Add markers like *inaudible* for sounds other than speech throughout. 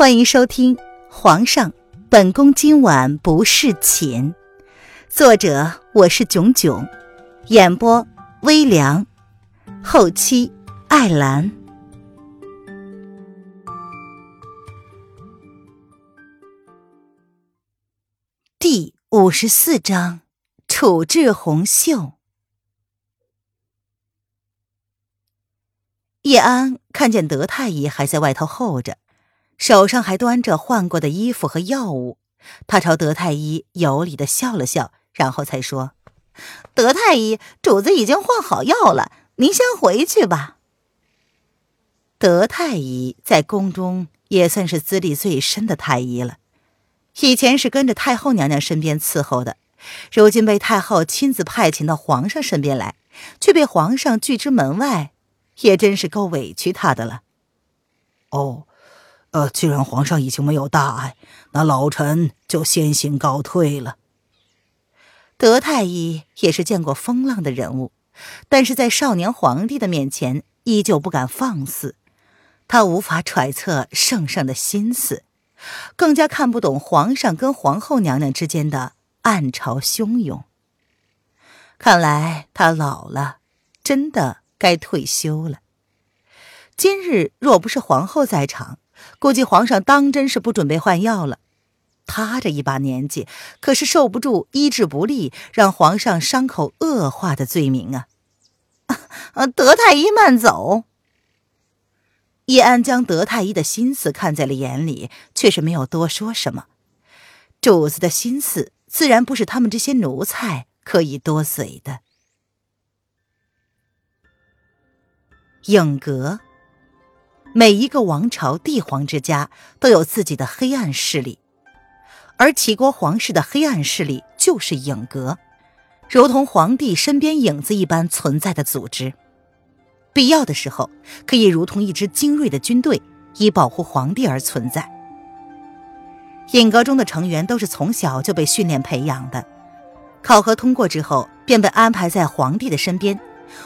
欢迎收听《皇上，本宫今晚不侍寝》，作者我是囧囧，演播微凉，后期艾兰。第五十四章，处置红袖。叶安看见德太医还在外头候着。手上还端着换过的衣服和药物，他朝德太医有礼的笑了笑，然后才说：“德太医，主子已经换好药了，您先回去吧。”德太医在宫中也算是资历最深的太医了，以前是跟着太后娘娘身边伺候的，如今被太后亲自派遣到皇上身边来，却被皇上拒之门外，也真是够委屈他的了。哦。呃，既然皇上已经没有大碍，那老臣就先行告退了。德太医也是见过风浪的人物，但是在少年皇帝的面前，依旧不敢放肆。他无法揣测圣上的心思，更加看不懂皇上跟皇后娘娘之间的暗潮汹涌。看来他老了，真的该退休了。今日若不是皇后在场，估计皇上当真是不准备换药了，他这一把年纪可是受不住医治不力，让皇上伤口恶化的罪名啊！*laughs* 德太医慢走。叶安将德太医的心思看在了眼里，却是没有多说什么。主子的心思自然不是他们这些奴才可以多嘴的。影阁。每一个王朝帝皇之家都有自己的黑暗势力，而齐国皇室的黑暗势力就是影阁，如同皇帝身边影子一般存在的组织。必要的时候，可以如同一支精锐的军队，以保护皇帝而存在。影阁中的成员都是从小就被训练培养的，考核通过之后，便被安排在皇帝的身边，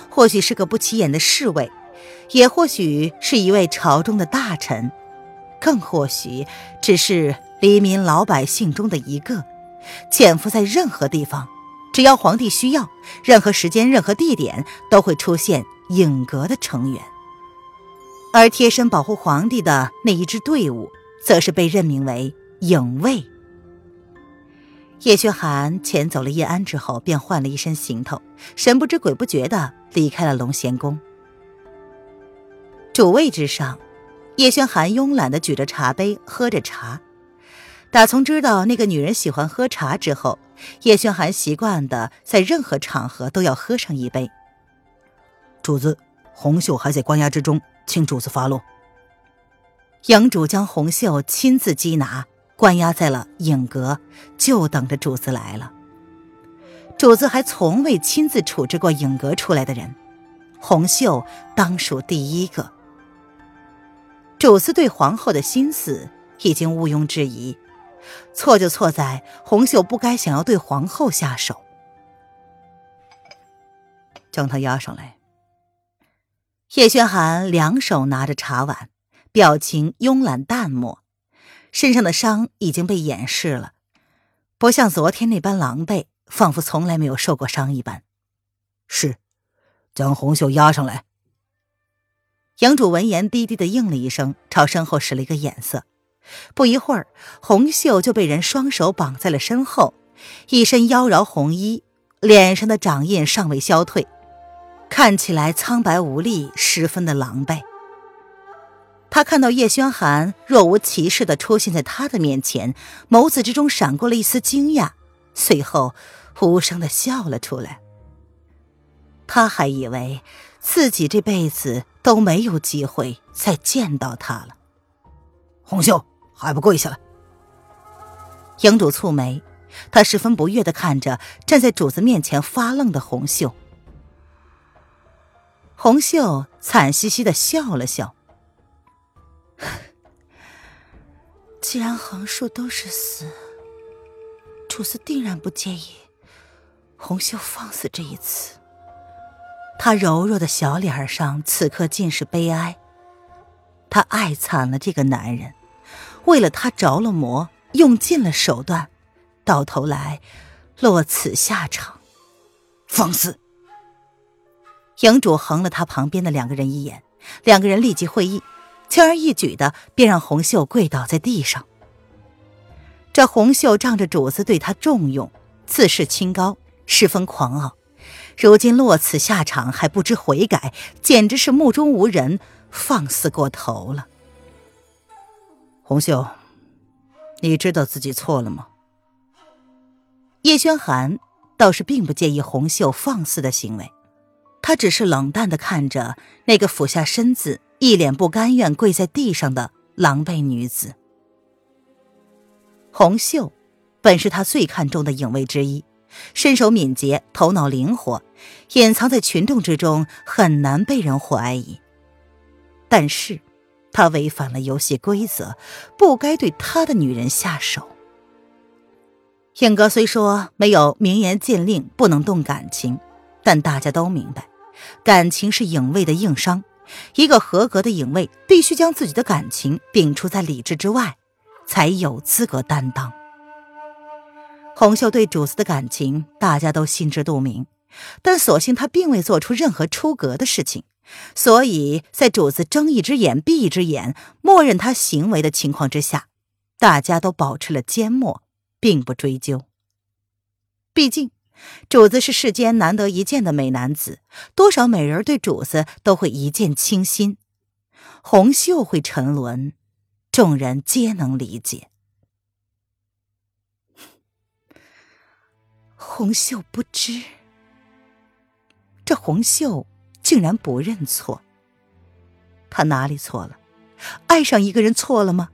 或许是个不起眼的侍卫。也或许是一位朝中的大臣，更或许只是黎民老百姓中的一个，潜伏在任何地方，只要皇帝需要，任何时间、任何地点都会出现影阁的成员。而贴身保护皇帝的那一支队伍，则是被任命为影卫。叶轩寒遣走了叶安之后，便换了一身行头，神不知鬼不觉地离开了龙贤宫。主位之上，叶轩寒慵懒的举着茶杯喝着茶。打从知道那个女人喜欢喝茶之后，叶轩寒习惯的在任何场合都要喝上一杯。主子，红袖还在关押之中，请主子发落。营主将红袖亲自缉拿，关押在了影阁，就等着主子来了。主子还从未亲自处置过影阁出来的人，红袖当属第一个。九思对皇后的心思已经毋庸置疑，错就错在红袖不该想要对皇后下手。将她押上来。叶轩寒两手拿着茶碗，表情慵懒淡漠，身上的伤已经被掩饰了，不像昨天那般狼狈，仿佛从来没有受过伤一般。是，将红袖押上来。营主闻言，低低的应了一声，朝身后使了一个眼色。不一会儿，红袖就被人双手绑在了身后，一身妖娆红衣，脸上的掌印尚未消退，看起来苍白无力，十分的狼狈。他看到叶轩寒若无其事的出现在他的面前，眸子之中闪过了一丝惊讶，随后无声的笑了出来。他还以为自己这辈子。都没有机会再见到他了。红袖还不跪下来！营主蹙眉，他十分不悦的看着站在主子面前发愣的红袖。红袖惨兮兮的笑了笑：“ *laughs* 既然横竖都是死，主子定然不介意红袖放肆这一次。”他柔弱的小脸上此刻尽是悲哀。他爱惨了这个男人，为了他着了魔，用尽了手段，到头来落此下场。放肆！营主横了他旁边的两个人一眼，两个人立即会意，轻而易举的便让红袖跪倒在地上。这红袖仗着主子对他重用，自视清高，十分狂傲。如今落此下场还不知悔改，简直是目中无人，放肆过头了。红袖，你知道自己错了吗？叶轩寒倒是并不介意红袖放肆的行为，他只是冷淡的看着那个俯下身子、一脸不甘愿跪在地上的狼狈女子。红袖本是他最看重的影卫之一。身手敏捷，头脑灵活，隐藏在群众之中，很难被人怀疑。但是，他违反了游戏规则，不该对他的女人下手。影哥虽说没有明言禁令不能动感情，但大家都明白，感情是影卫的硬伤。一个合格的影卫必须将自己的感情摒除在理智之外，才有资格担当。红袖对主子的感情，大家都心知肚明，但所幸他并未做出任何出格的事情，所以在主子睁一只眼闭一只眼，默认他行为的情况之下，大家都保持了缄默，并不追究。毕竟，主子是世间难得一见的美男子，多少美人对主子都会一见倾心，红袖会沉沦，众人皆能理解。红袖不知，这红袖竟然不认错。他哪里错了？爱上一个人错了吗？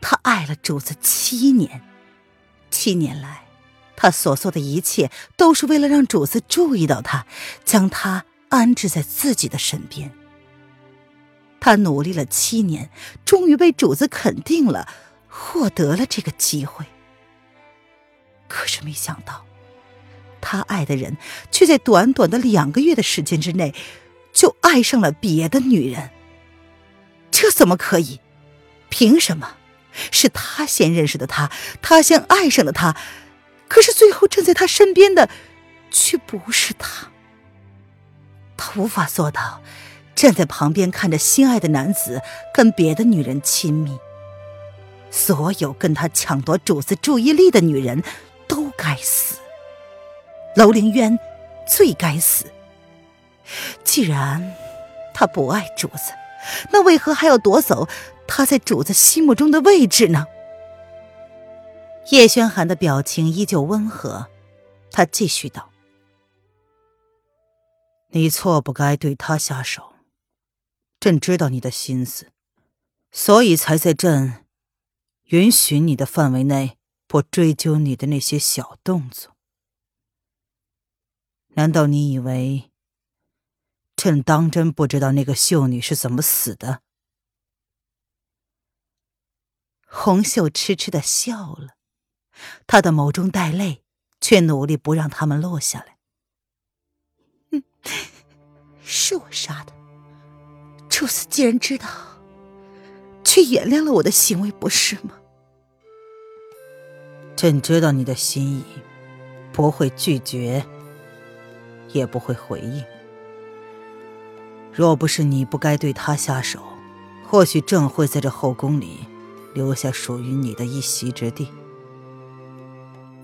他爱了主子七年，七年来，他所做的一切都是为了让主子注意到他，将他安置在自己的身边。他努力了七年，终于被主子肯定了，获得了这个机会。可是没想到。他爱的人，却在短短的两个月的时间之内，就爱上了别的女人。这怎么可以？凭什么？是他先认识的他，他先爱上的他，可是最后站在他身边的，却不是他。他无法做到，站在旁边看着心爱的男子跟别的女人亲密。所有跟他抢夺主子注意力的女人，都该死。楼凌渊最该死。既然他不爱主子，那为何还要夺走他在主子心目中的位置呢？叶轩寒的表情依旧温和，他继续道：“你错不该对他下手。朕知道你的心思，所以才在朕允许你的范围内不追究你的那些小动作。”难道你以为朕当真不知道那个秀女是怎么死的？红袖痴痴的笑了，她的眸中带泪，却努力不让他们落下来。是我杀的。主子既然知道，却原谅了我的行为，不是吗？朕知道你的心意，不会拒绝。也不会回应。若不是你不该对他下手，或许朕会在这后宫里留下属于你的一席之地。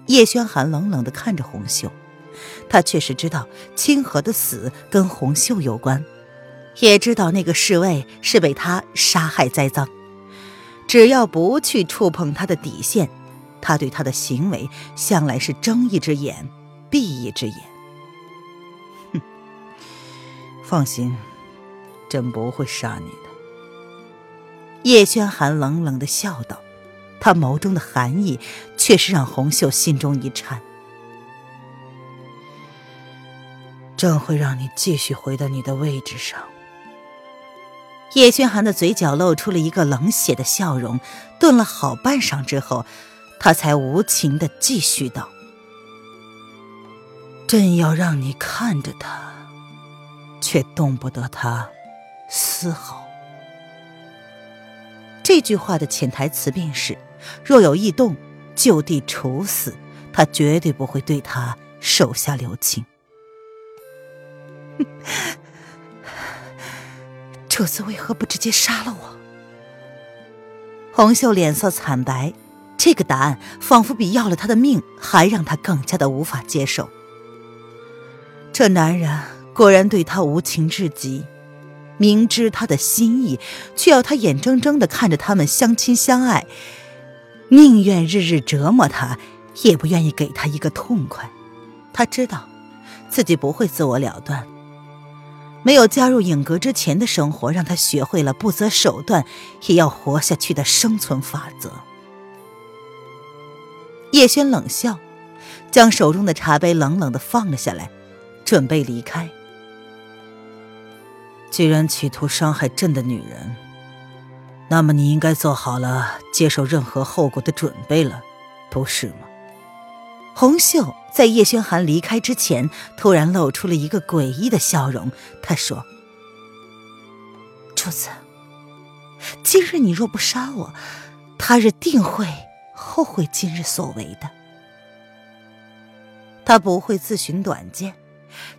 叶轩寒冷冷的看着红袖，他确实知道清河的死跟红袖有关，也知道那个侍卫是被他杀害栽赃。只要不去触碰他的底线，他对他的行为向来是睁一只眼闭一只眼。放心，朕不会杀你的。叶轩寒冷冷的笑道，他眸中的寒意却是让红袖心中一颤。朕会让你继续回到你的位置上。叶轩寒的嘴角露出了一个冷血的笑容，顿了好半晌之后，他才无情的继续道：“朕要让你看着他。”却动不得他丝毫。这句话的潜台词便是：若有异动，就地处死。他绝对不会对他手下留情。*laughs* 主子为何不直接杀了我？红袖脸色惨白，这个答案仿佛比要了他的命还让他更加的无法接受。这男人果然对他无情至极，明知他的心意，却要他眼睁睁的看着他们相亲相爱，宁愿日日折磨他，也不愿意给他一个痛快。他知道，自己不会自我了断。没有加入影阁之前的生活，让他学会了不择手段也要活下去的生存法则。叶轩冷笑，将手中的茶杯冷冷的放了下来，准备离开。既然企图伤害朕的女人，那么你应该做好了接受任何后果的准备了，不是吗？红袖在叶轩寒离开之前，突然露出了一个诡异的笑容。他说：“主子，今日你若不杀我，他日定会后悔今日所为的。”他不会自寻短见，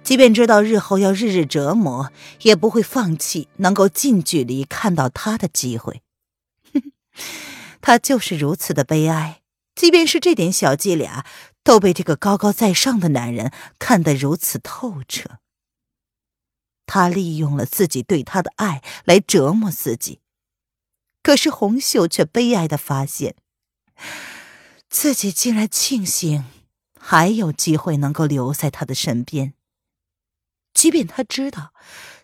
即便知道日后要日日折磨，也不会放弃能够近距离看到他的机会。*laughs* 他就是如此的悲哀，即便是这点小伎俩。都被这个高高在上的男人看得如此透彻。他利用了自己对他的爱来折磨自己，可是红秀却悲哀的发现，自己竟然庆幸还有机会能够留在他的身边，即便他知道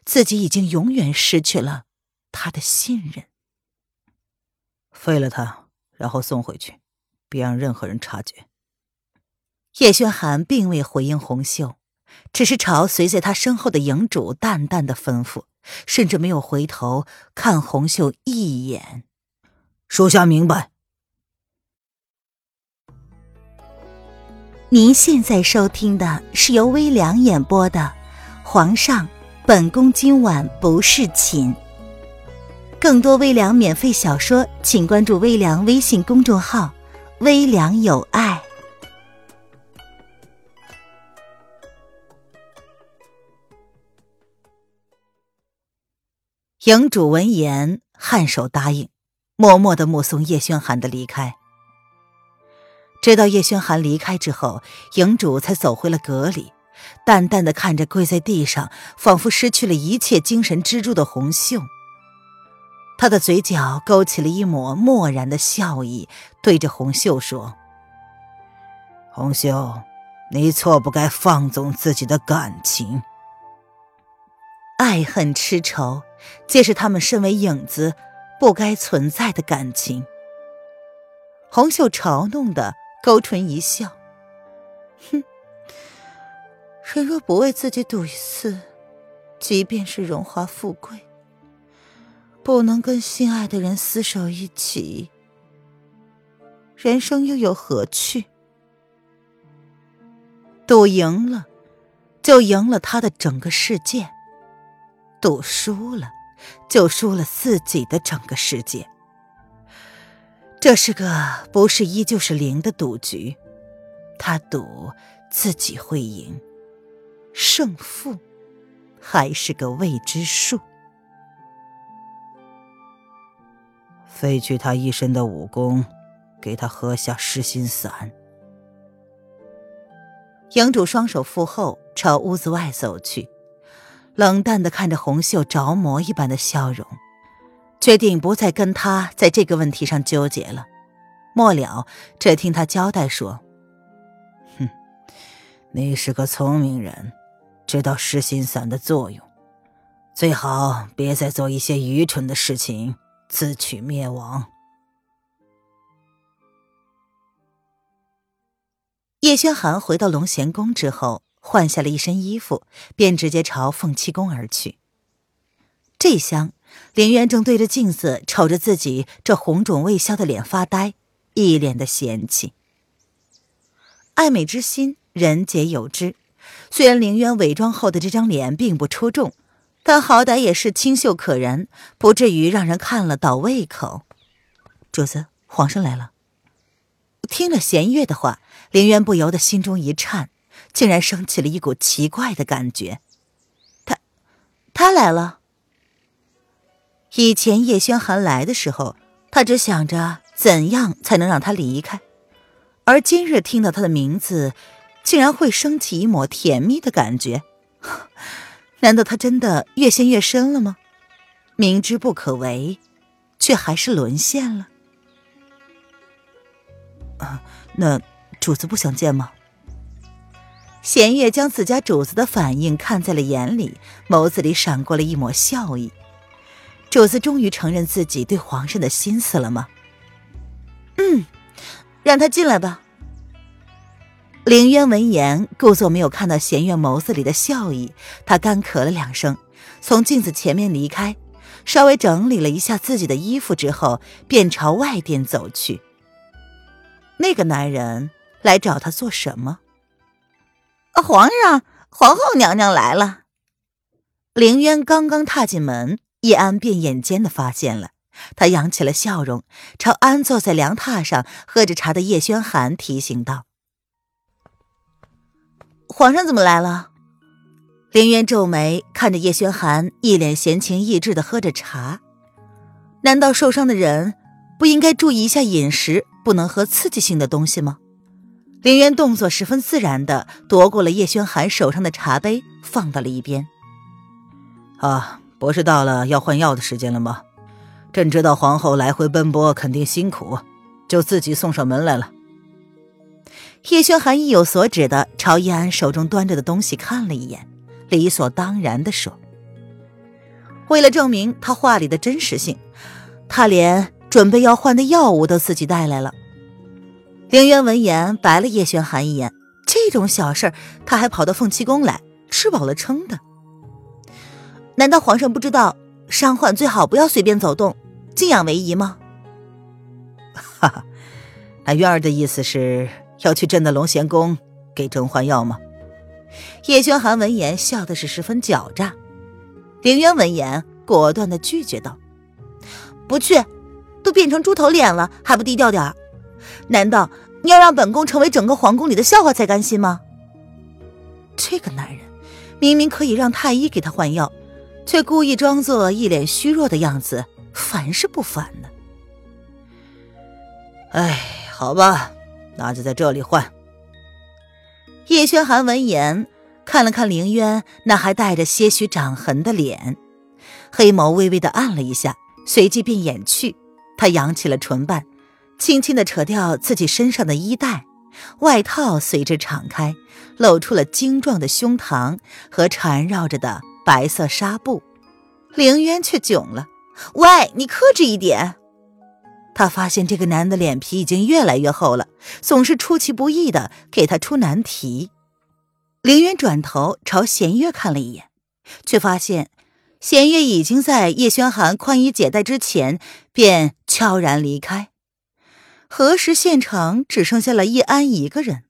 自己已经永远失去了他的信任。废了他，然后送回去，别让任何人察觉。叶轩寒并未回应红袖，只是朝随在他身后的营主淡淡的吩咐，甚至没有回头看红袖一眼。属下明白。您现在收听的是由微凉演播的《皇上，本宫今晚不是寝》。更多微凉免费小说，请关注微凉微信公众号“微凉有爱”。营主闻言颔首答应，默默的目送叶轩寒的离开。直到叶轩寒离开之后，营主才走回了阁里，淡淡的看着跪在地上，仿佛失去了一切精神支柱的红袖。他的嘴角勾起了一抹漠然的笑意，对着红袖说：“红袖，你错不该放纵自己的感情。”爱恨痴愁，皆是他们身为影子不该存在的感情。红袖嘲弄的勾唇一笑，*laughs* 哼，人若不为自己赌一次，即便是荣华富贵，不能跟心爱的人厮守一起，人生又有何趣？赌赢了，就赢了他的整个世界。赌输了，就输了自己的整个世界。这是个不是一就是零的赌局，他赌自己会赢，胜负还是个未知数。废去他一身的武功，给他喝下失心散。营主双手负后，朝屋子外走去。冷淡的看着红袖着魔一般的笑容，决定不再跟他在这个问题上纠结了。末了，只听他交代说：“哼，你是个聪明人，知道失心散的作用，最好别再做一些愚蠢的事情，自取灭亡。”叶轩寒回到龙贤宫之后。换下了一身衣服，便直接朝凤栖宫而去。这厢，林渊正对着镜子瞅着自己这红肿未消的脸发呆，一脸的嫌弃。爱美之心，人皆有之。虽然凌渊伪装后的这张脸并不出众，但好歹也是清秀可人，不至于让人看了倒胃口。主子，皇上来了。听了弦月的话，凌渊不由得心中一颤，竟然升起了一股奇怪的感觉。他，他来了。以前叶轩寒来的时候，他只想着怎样才能让他离开，而今日听到他的名字，竟然会升起一抹甜蜜的感觉。*laughs* 难道他真的越陷越深了吗？明知不可为，却还是沦陷了。啊，那主子不想见吗？弦月将自家主子的反应看在了眼里，眸子里闪过了一抹笑意。主子终于承认自己对皇上的心思了吗？嗯，让他进来吧。凌渊闻言，故作没有看到弦月眸子里的笑意，他干咳了两声，从镜子前面离开，稍微整理了一下自己的衣服之后，便朝外殿走去。那个男人来找他做什么？皇上，皇后娘娘来了。凌渊刚刚踏进门，叶安便眼尖的发现了，他扬起了笑容，朝安坐在凉榻上喝着茶的叶轩寒提醒道：“皇上怎么来了？”凌渊皱眉看着叶轩寒，一脸闲情逸致的喝着茶。难道受伤的人不应该注意一下饮食？不能喝刺激性的东西吗？林渊动作十分自然的夺过了叶轩寒手上的茶杯，放到了一边。啊，不是到了要换药的时间了吗？朕知道皇后来回奔波肯定辛苦，就自己送上门来了。叶轩寒意有所指的朝叶安手中端着的东西看了一眼，理所当然的说：“为了证明他话里的真实性，他连……”准备要换的药物都自己带来了。凌渊闻言白了叶轩寒一眼，这种小事他还跑到凤栖宫来，吃饱了撑的。难道皇上不知道伤患最好不要随便走动，静养为宜吗？哈哈，那渊儿的意思是要去朕的龙贤宫给朕换药吗？叶轩寒闻言笑的是十分狡诈。凌渊闻言果断的拒绝道：“不去。”都变成猪头脸了，还不低调点儿？难道你要让本宫成为整个皇宫里的笑话才甘心吗？这个男人明明可以让太医给他换药，却故意装作一脸虚弱的样子，烦是不烦呢？哎，好吧，那就在这里换。叶轩寒闻言看了看凌渊那还带着些许掌痕的脸，黑眸微微的暗了一下，随即便掩去。他扬起了唇瓣，轻轻的扯掉自己身上的衣带，外套随之敞开，露出了精壮的胸膛和缠绕着的白色纱布。凌渊却囧了：“喂，你克制一点！”他发现这个男的脸皮已经越来越厚了，总是出其不意的给他出难题。凌云转头朝弦月看了一眼，却发现。弦月已经在叶轩寒宽衣解带之前便悄然离开，何时现场只剩下了叶安一个人？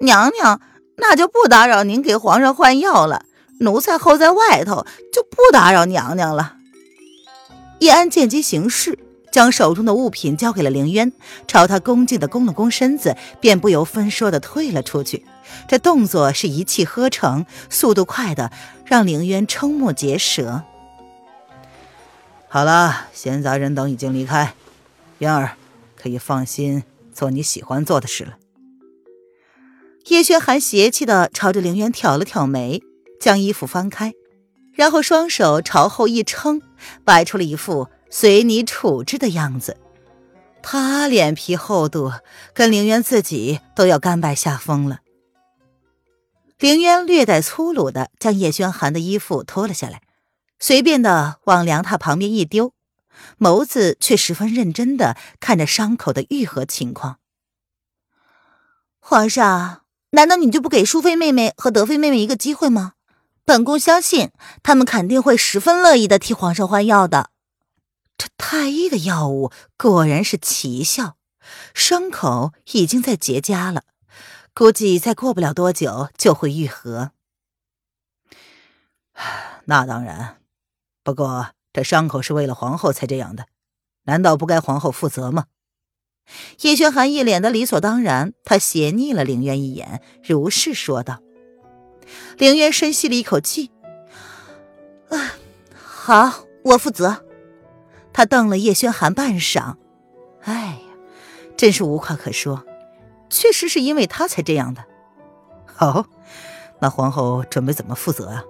娘娘，那就不打扰您给皇上换药了。奴才候在外头，就不打扰娘娘了。叶安见机行事。将手中的物品交给了凌渊，朝他恭敬的弓了弓身子，便不由分说的退了出去。这动作是一气呵成，速度快的让凌渊瞠目结舌。好了，闲杂人等已经离开，渊儿可以放心做你喜欢做的事了。叶轩寒邪气的朝着凌渊挑了挑眉，将衣服翻开，然后双手朝后一撑，摆出了一副。随你处置的样子，他脸皮厚度跟凌渊自己都要甘拜下风了。凌渊略带粗鲁的将叶轩寒的衣服脱了下来，随便的往凉榻旁边一丢，眸子却十分认真的看着伤口的愈合情况。皇上，难道你就不给淑妃妹妹和德妃妹妹一个机会吗？本宫相信他们肯定会十分乐意的替皇上换药的。这太医的药物果然是奇效，伤口已经在结痂了，估计再过不了多久就会愈合。那当然，不过这伤口是为了皇后才这样的，难道不该皇后负责吗？叶轩寒一脸的理所当然，他斜睨了凌渊一眼，如是说道。凌渊深吸了一口气，啊，好，我负责。他瞪了叶轩寒半晌，哎呀，真是无话可说，确实是因为他才这样的。好，那皇后准备怎么负责啊？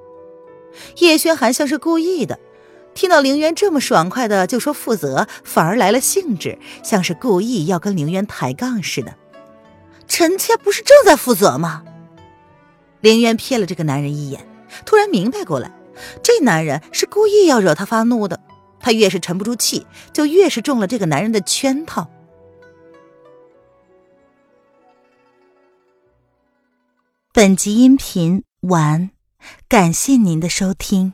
叶轩寒像是故意的。听到凌渊这么爽快的就说负责，反而来了兴致，像是故意要跟凌渊抬杠似的。臣妾不是正在负责吗？凌渊瞥了这个男人一眼，突然明白过来，这男人是故意要惹他发怒的。他越是沉不住气，就越是中了这个男人的圈套。本集音频完，感谢您的收听。